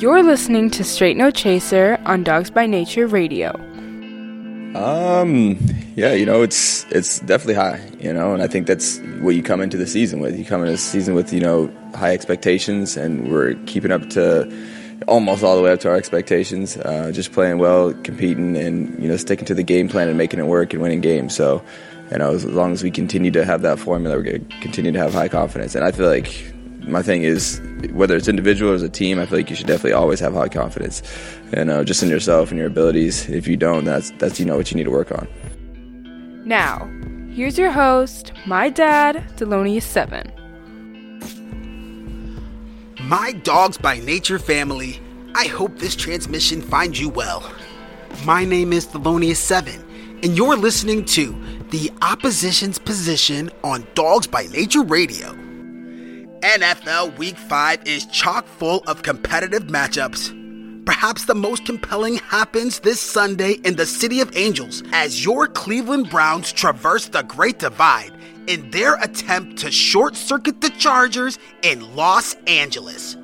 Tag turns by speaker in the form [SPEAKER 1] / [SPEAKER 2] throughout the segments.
[SPEAKER 1] You're listening to Straight No Chaser on Dogs by Nature Radio.
[SPEAKER 2] Um, yeah, you know, it's it's definitely high, you know, and I think that's what you come into the season with. You come into the season with, you know, high expectations, and we're keeping up to almost all the way up to our expectations. Uh, just playing well, competing, and you know, sticking to the game plan and making it work and winning games. So, you know, as long as we continue to have that formula, we're going to continue to have high confidence. And I feel like my thing is whether it's individual or as a team, I feel like you should definitely always have high confidence, you know, just in yourself and your abilities. If you don't, that's that's you know what you need to work on.
[SPEAKER 1] Now, here's your host, my dad, Delonious Seven.
[SPEAKER 3] My dogs by nature family, I hope this transmission finds you well. My name is Thelonious Seven, and you're listening to the opposition's position on Dogs by Nature Radio. NFL Week 5 is chock full of competitive matchups. Perhaps the most compelling happens this Sunday in the City of Angels as your Cleveland Browns traverse the Great Divide in their attempt to short circuit the Chargers in Los Angeles.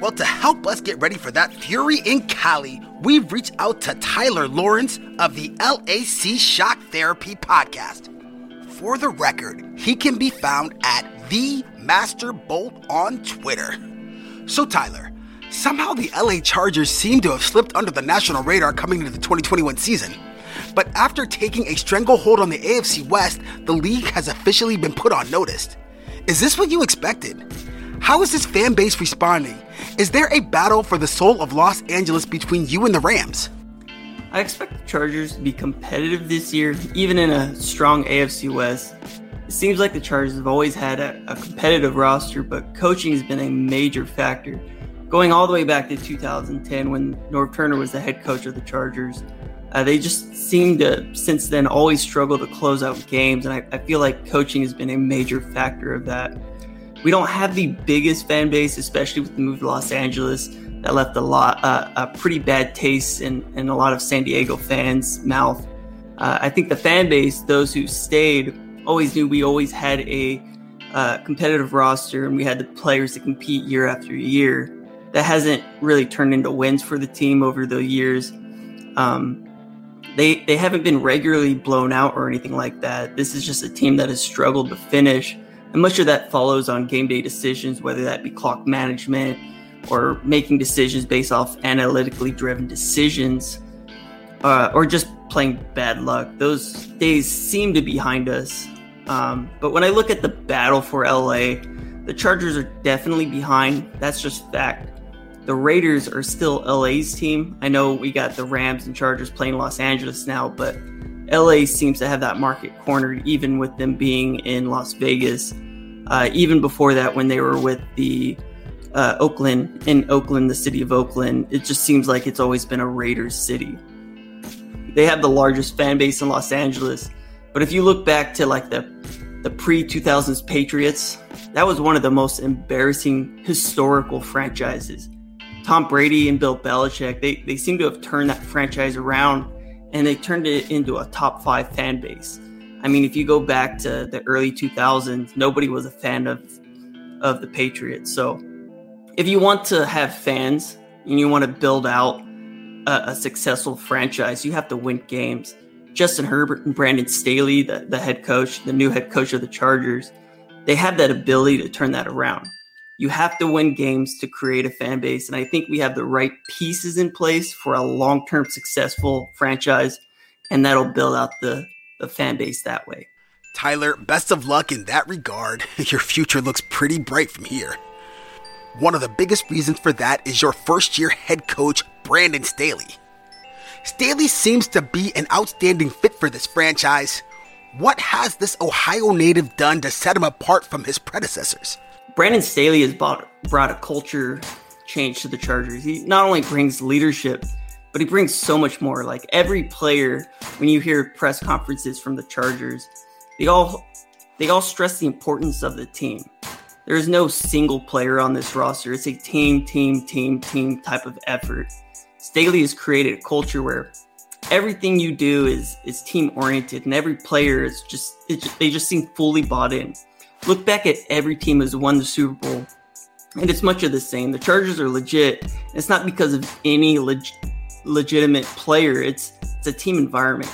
[SPEAKER 3] Well, to help us get ready for that fury in Cali, we've reached out to Tyler Lawrence of the LAC Shock Therapy Podcast. For the record, he can be found at the Master Bolt on Twitter. So, Tyler, somehow the LA Chargers seem to have slipped under the national radar coming into the 2021 season. But after taking a stranglehold on the AFC West, the league has officially been put on notice. Is this what you expected? How is this fan base responding? Is there a battle for the soul of Los Angeles between you and the Rams?
[SPEAKER 4] I expect the Chargers to be competitive this year, even in a strong AFC West. Seems like the Chargers have always had a, a, competitive roster, but coaching has been a major factor. Going all the way back to 2010 when Norv Turner was the head coach of the Chargers, uh, they just seem to, since then, always struggle to close out games. And I, I feel like coaching has been a major factor of that. We don't have the biggest fan base, especially with the move to Los Angeles. That left a lot, uh, a pretty bad taste in, in a lot of San Diego fans' mouth. Uh, I think the fan base, those who stayed, always knew we always had a uh, competitive roster and we had the players to compete year after year. That hasn't really turned into wins for the team over the years. Um, they they haven't been regularly blown out or anything like that. This is just a team that has struggled to finish, and much of that follows on game day decisions, whether that be clock management or making decisions based off analytically driven decisions, uh, or just playing bad luck. Those days seem to be behind us. Um, but when I look at the battle for LA, the Chargers are definitely behind. That's just fact. The Raiders are still LA's team. I know we got the Rams and Chargers playing Los Angeles now, but LA seems to have that market cornered, even with them being in Las Vegas. Uh, even before that, when they were with the uh, Oakland, in Oakland, the city of Oakland, it just seems like it's always been a Raiders city. They have the largest fan base in Los Angeles but if you look back to like the the pre 2000s Patriots, that was one of the most embarrassing historical franchises. Tom Brady and Bill Belichick, they, they seem to have turned that franchise around and they turned it into a top five fan base. I mean, if you go back to the early 2000s, nobody was a fan of of the Patriots. So, if you want to have fans and you want to build out a, a successful franchise, you have to win games. Justin Herbert and Brandon Staley, the, the head coach, the new head coach of the Chargers, they have that ability to turn that around. You have to win games to create a fan base. And I think we have the right pieces in place for a long term successful franchise. And that'll build out the, the fan base that way.
[SPEAKER 3] Tyler, best of luck in that regard. Your future looks pretty bright from here. One of the biggest reasons for that is your first year head coach, Brandon Staley. Staley seems to be an outstanding fit for this franchise. What has this Ohio native done to set him apart from his predecessors?
[SPEAKER 4] Brandon Staley has brought, brought a culture change to the Chargers. He not only brings leadership, but he brings so much more. Like every player, when you hear press conferences from the Chargers, they all they all stress the importance of the team. There is no single player on this roster. It's a team, team, team, team type of effort. Staley has created a culture where everything you do is is team oriented, and every player is just, just they just seem fully bought in. Look back at every team that's won the Super Bowl. and it's much of the same. The Chargers are legit. It's not because of any leg- legitimate player. It's it's a team environment.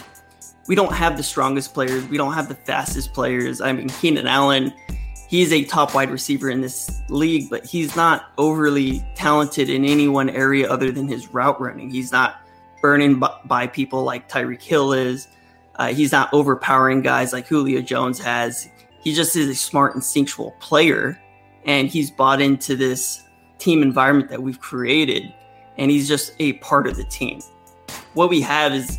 [SPEAKER 4] We don't have the strongest players. We don't have the fastest players. I mean, Keenan Allen, he's a top wide receiver in this league, but he's not overly talented in any one area other than his route running. He's not burning by, by people like Tyreek Hill is. Uh, he's not overpowering guys like Julio Jones has. He just is a smart, instinctual player and he's bought into this team environment that we've created and he's just a part of the team what we have is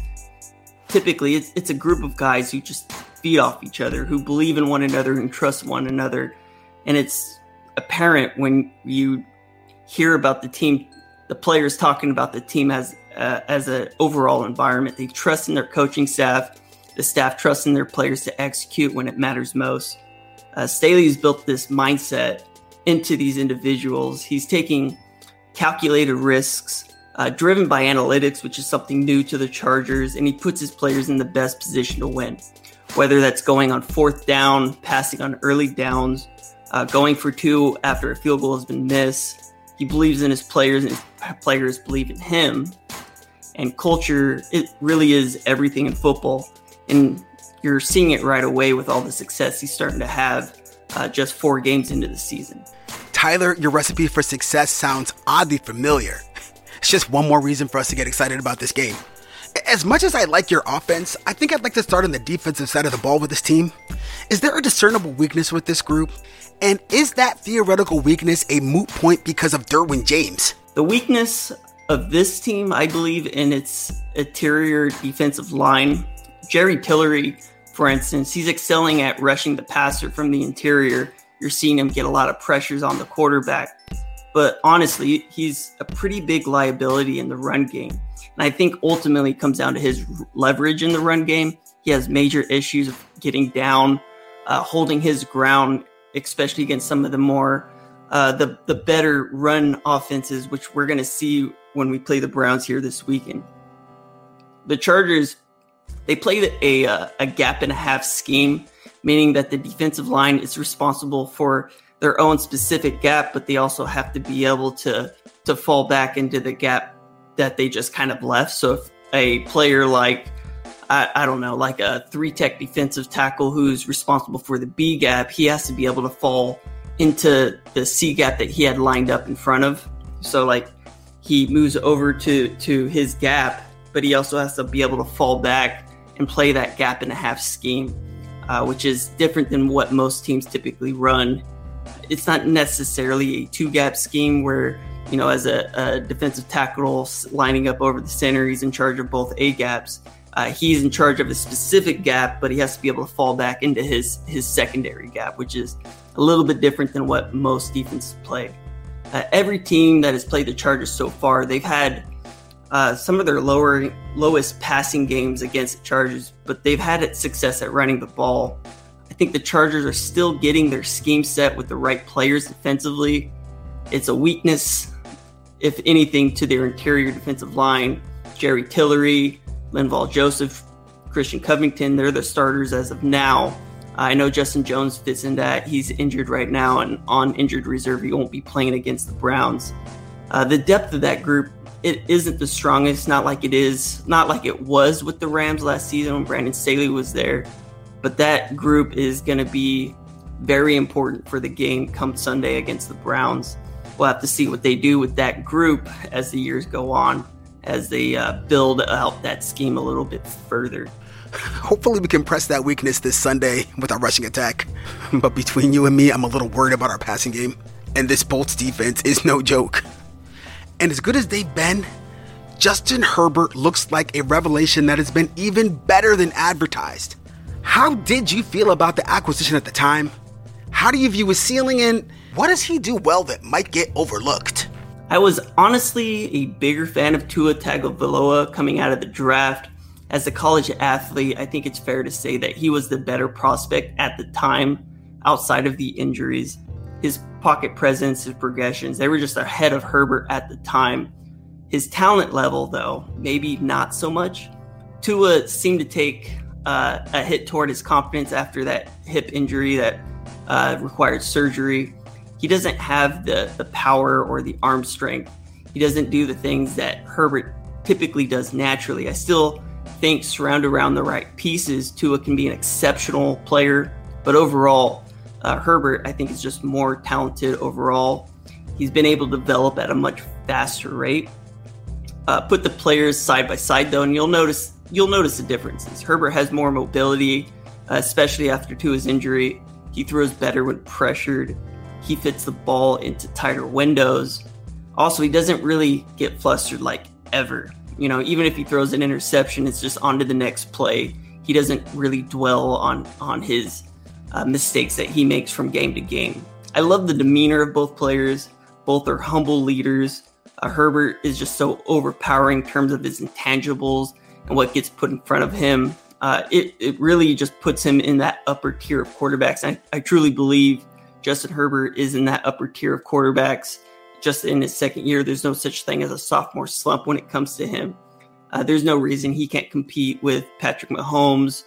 [SPEAKER 4] typically it's, it's a group of guys who just feed off each other who believe in one another and trust one another and it's apparent when you hear about the team the players talking about the team as uh, as an overall environment they trust in their coaching staff the staff trusts in their players to execute when it matters most uh, Staley's built this mindset into these individuals. He's taking calculated risks, uh, driven by analytics, which is something new to the Chargers, and he puts his players in the best position to win. Whether that's going on fourth down, passing on early downs, uh, going for two after a field goal has been missed. He believes in his players, and his players believe in him. And culture, it really is everything in football. And you're seeing it right away with all the success he's starting to have uh, just four games into the season.
[SPEAKER 3] Tyler, your recipe for success sounds oddly familiar. It's just one more reason for us to get excited about this game. As much as I like your offense, I think I'd like to start on the defensive side of the ball with this team. Is there a discernible weakness with this group? And is that theoretical weakness a moot point because of Derwin James?
[SPEAKER 4] The weakness of this team, I believe, in its interior defensive line. Jerry Tillery for instance, he's excelling at rushing the passer from the interior. You're seeing him get a lot of pressures on the quarterback. But honestly, he's a pretty big liability in the run game. And I think ultimately comes down to his leverage in the run game. He has major issues of getting down, uh, holding his ground, especially against some of the more uh, the the better run offenses, which we're going to see when we play the Browns here this weekend. The Chargers they play a, uh, a gap and a half scheme, meaning that the defensive line is responsible for their own specific gap, but they also have to be able to to fall back into the gap that they just kind of left. So if a player like I, I don't know, like a three tech defensive tackle who's responsible for the B gap, he has to be able to fall into the C gap that he had lined up in front of. So like he moves over to to his gap, but he also has to be able to fall back and play that gap and a half scheme, uh, which is different than what most teams typically run. It's not necessarily a two gap scheme where, you know, as a, a, defensive tackle lining up over the center, he's in charge of both A gaps. Uh, he's in charge of a specific gap, but he has to be able to fall back into his his secondary gap, which is a little bit different than what most defenses play. Uh, every team that has played the Chargers so far, they've had uh, some of their lower lowest passing games against the Chargers, but they've had success at running the ball. I think the Chargers are still getting their scheme set with the right players defensively. It's a weakness, if anything, to their interior defensive line. Jerry Tillery, Linval Joseph, Christian Covington, they're the starters as of now. I know Justin Jones fits in that. He's injured right now and on injured reserve. He won't be playing against the Browns. Uh, the depth of that group it isn't the strongest, not like it is, not like it was with the Rams last season when Brandon Staley was there. But that group is going to be very important for the game come Sunday against the Browns. We'll have to see what they do with that group as the years go on, as they uh, build out that scheme a little bit further.
[SPEAKER 3] Hopefully, we can press that weakness this Sunday with our rushing attack. But between you and me, I'm a little worried about our passing game. And this Bolts defense is no joke. And as good as they've been, Justin Herbert looks like a revelation that has been even better than advertised. How did you feel about the acquisition at the time? How do you view his ceiling and what does he do well that might get overlooked?
[SPEAKER 4] I was honestly a bigger fan of Tua Tagovailoa coming out of the draft. As a college athlete, I think it's fair to say that he was the better prospect at the time outside of the injuries his pocket presence, his progressions, they were just ahead of Herbert at the time. His talent level, though, maybe not so much. Tua seemed to take uh, a hit toward his confidence after that hip injury that uh, required surgery. He doesn't have the the power or the arm strength. He doesn't do the things that Herbert typically does naturally. I still think surround around the right pieces, Tua can be an exceptional player. But overall, uh, Herbert, I think, is just more talented overall. He's been able to develop at a much faster rate. Uh, put the players side by side though, and you'll notice you'll notice the differences. Herbert has more mobility, uh, especially after Tua's injury. He throws better when pressured. He fits the ball into tighter windows. Also, he doesn't really get flustered like ever. You know, even if he throws an interception, it's just on to the next play. He doesn't really dwell on on his uh, mistakes that he makes from game to game. I love the demeanor of both players. Both are humble leaders. Uh, Herbert is just so overpowering in terms of his intangibles and what gets put in front of him. Uh, it, it really just puts him in that upper tier of quarterbacks. I, I truly believe Justin Herbert is in that upper tier of quarterbacks. Just in his second year, there's no such thing as a sophomore slump when it comes to him. Uh, there's no reason he can't compete with Patrick Mahomes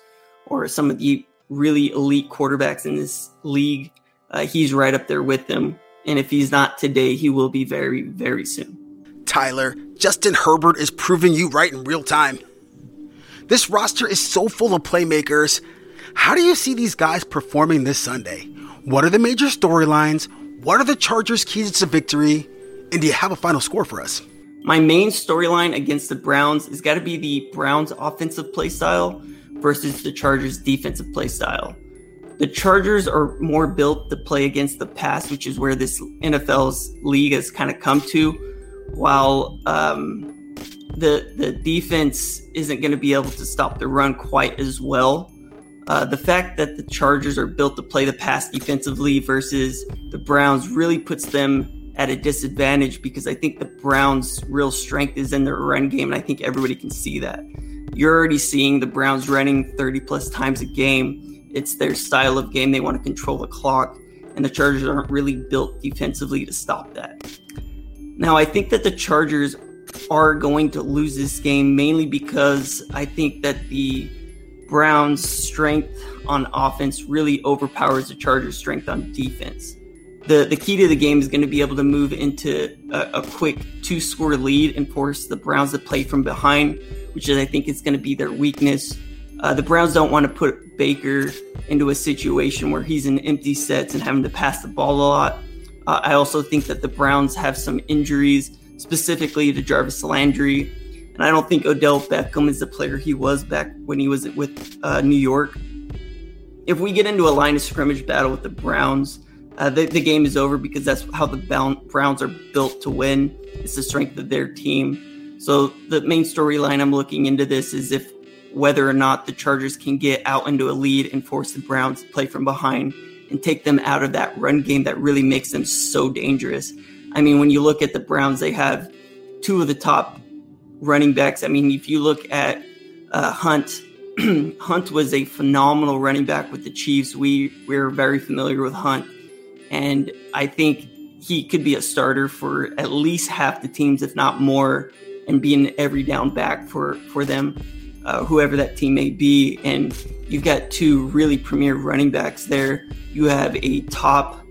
[SPEAKER 4] or some of the really elite quarterbacks in this league. Uh, he's right up there with them. And if he's not today, he will be very, very soon.
[SPEAKER 3] Tyler, Justin Herbert is proving you right in real time. This roster is so full of playmakers. How do you see these guys performing this Sunday? What are the major storylines? What are the Chargers' keys to victory? And do you have a final score for us?
[SPEAKER 4] My main storyline against the Browns is got to be the Browns' offensive play style versus the Chargers' defensive play style. The Chargers are more built to play against the pass, which is where this NFL's league has kind of come to, while um, the the defense isn't going to be able to stop the run quite as well. Uh, the fact that the Chargers are built to play the pass defensively versus the Browns really puts them at a disadvantage because I think the Browns' real strength is in their run game, and I think everybody can see that. You're already seeing the Browns running 30 plus times a game. It's their style of game. They want to control the clock, and the Chargers aren't really built defensively to stop that. Now, I think that the Chargers are going to lose this game mainly because I think that the Browns' strength on offense really overpowers the Chargers' strength on defense. The, the key to the game is going to be able to move into a, a quick two score lead and force the Browns to play from behind, which is, I think, is going to be their weakness. Uh, the Browns don't want to put Baker into a situation where he's in empty sets and having to pass the ball a lot. Uh, I also think that the Browns have some injuries, specifically to Jarvis Landry. And I don't think Odell Beckham is the player he was back when he was with uh, New York. If we get into a line of scrimmage battle with the Browns, uh, the, the, game is over because that's how the Browns are built to win. It's the strength of their team. So the main storyline I'm looking into this is if whether or not the Chargers can get out into a lead and force the Browns to play from behind and take them out of that run game that really makes them so dangerous. I mean, when you look at the Browns, they have two of the top running backs. I mean, if you look at uh, Hunt, Hunt was a phenomenal running back with the Chiefs. We we're very familiar with Hunt, and I think he could be a starter for at least half the teams, if not more, and be an every down back for for them, uh, whoever that team may be. And you've got two really premier running backs there. You have a top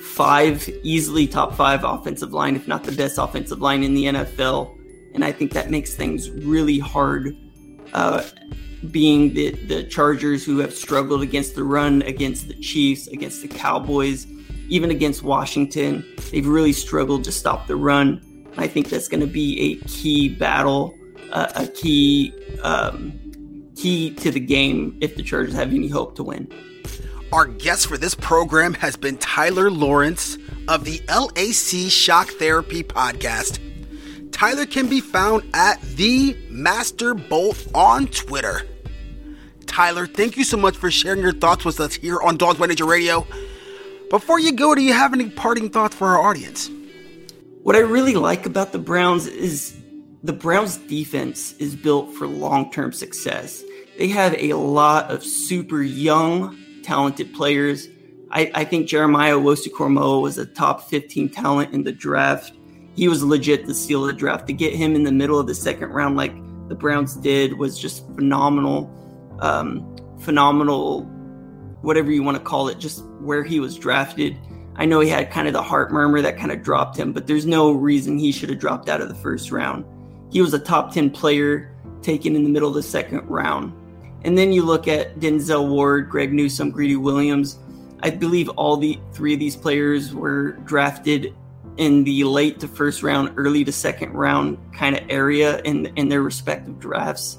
[SPEAKER 4] five, easily top five offensive line, if not the best offensive line in the NFL. And I think that makes things really hard. Uh, being the, the Chargers who have struggled against the run, against the Chiefs, against the Cowboys, even against Washington, they've really struggled to stop the run. I think that's going to be a key battle, uh, a key um, key to the game if the Chargers have any hope to win.
[SPEAKER 3] Our guest for this program has been Tyler Lawrence of the LAC Shock Therapy Podcast. Tyler can be found at the Master Bolt on Twitter. Tyler, thank you so much for sharing your thoughts with us here on Dogs by Nature Radio. Before you go, do you have any parting thoughts for our audience?
[SPEAKER 4] What I really like about the Browns is the Browns defense is built for long-term success. They have a lot of super young, talented players. I, I think Jeremiah Owusu-Koramoah was a top 15 talent in the draft. He was legit the steal of the draft. To get him in the middle of the second round, like the Browns did, was just phenomenal. Um, phenomenal whatever you want to call it, just where he was drafted. I know he had kind of the heart murmur that kind of dropped him, but there's no reason he should have dropped out of the first round. He was a top 10 player taken in the middle of the second round. And then you look at Denzel Ward, Greg Newsome, Greedy Williams. I believe all the three of these players were drafted in the late to first round, early to second round kind of area in, in their respective drafts.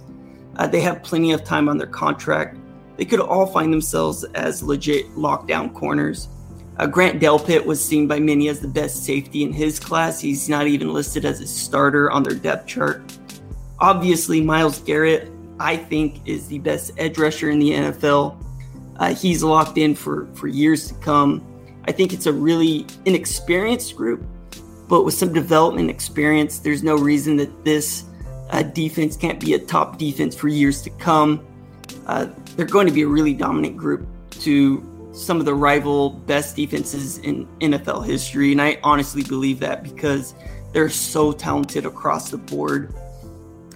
[SPEAKER 4] Uh, they have plenty of time on their contract. They could all find themselves as legit lockdown corners. Uh, Grant Delpit was seen by many as the best safety in his class. He's not even listed as a starter on their depth chart. Obviously, Myles Garrett, I think, is the best edge rusher in the NFL. Uh, he's locked in for, for years to come. I think it's a really inexperienced group, but with some development experience, there's no reason that this uh, defense can't be a top defense for years to come. Uh, they're going to be a really dominant group to some of the rival best defenses in NFL history. And I honestly believe that because they're so talented across the board.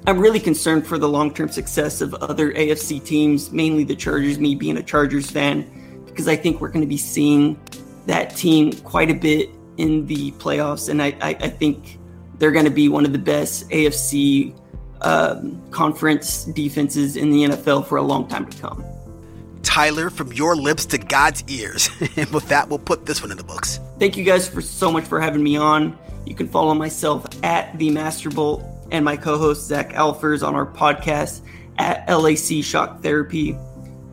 [SPEAKER 4] I'm really concerned for the long term success of other AFC teams, mainly the Chargers, me being a Chargers fan, because I think we're going to be seeing that team quite a bit in the playoffs. And I, I, I think they're going to be one of the best AFC um, conference defenses in the NFL for a long time to come.
[SPEAKER 3] Tyler, from your lips to God's ears. and with that, we'll put this one in the books.
[SPEAKER 4] Thank you guys for so much for having me on. You can follow myself at the Master Bolt and my co-host Zach Alfers on our podcast at LAC Shock Therapy.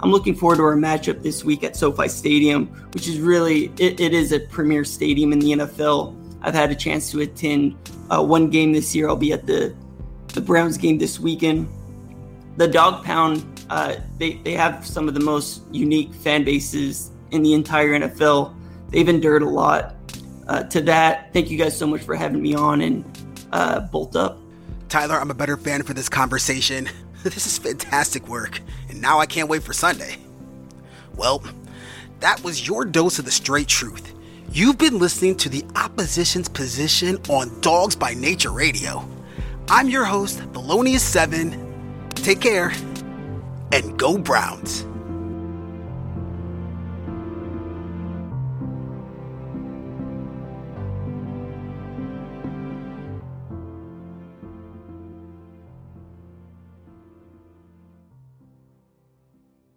[SPEAKER 4] I'm looking forward to our matchup this week at SoFi Stadium, which is really it, it is a premier stadium in the NFL. I've had a chance to attend uh, one game this year. I'll be at the the Browns game this weekend. The Dog Pound uh, they, they have some of the most unique fan bases in the entire NFL. They've endured a lot. Uh, to that, thank you guys so much for having me on and uh, bolt up.
[SPEAKER 3] Tyler, I'm a better fan for this conversation. This is fantastic work, now I can't wait for Sunday. Well, that was your dose of the straight truth. You've been listening to the opposition's position on Dogs by Nature Radio. I'm your host, Thelonious7. Take care and go Browns.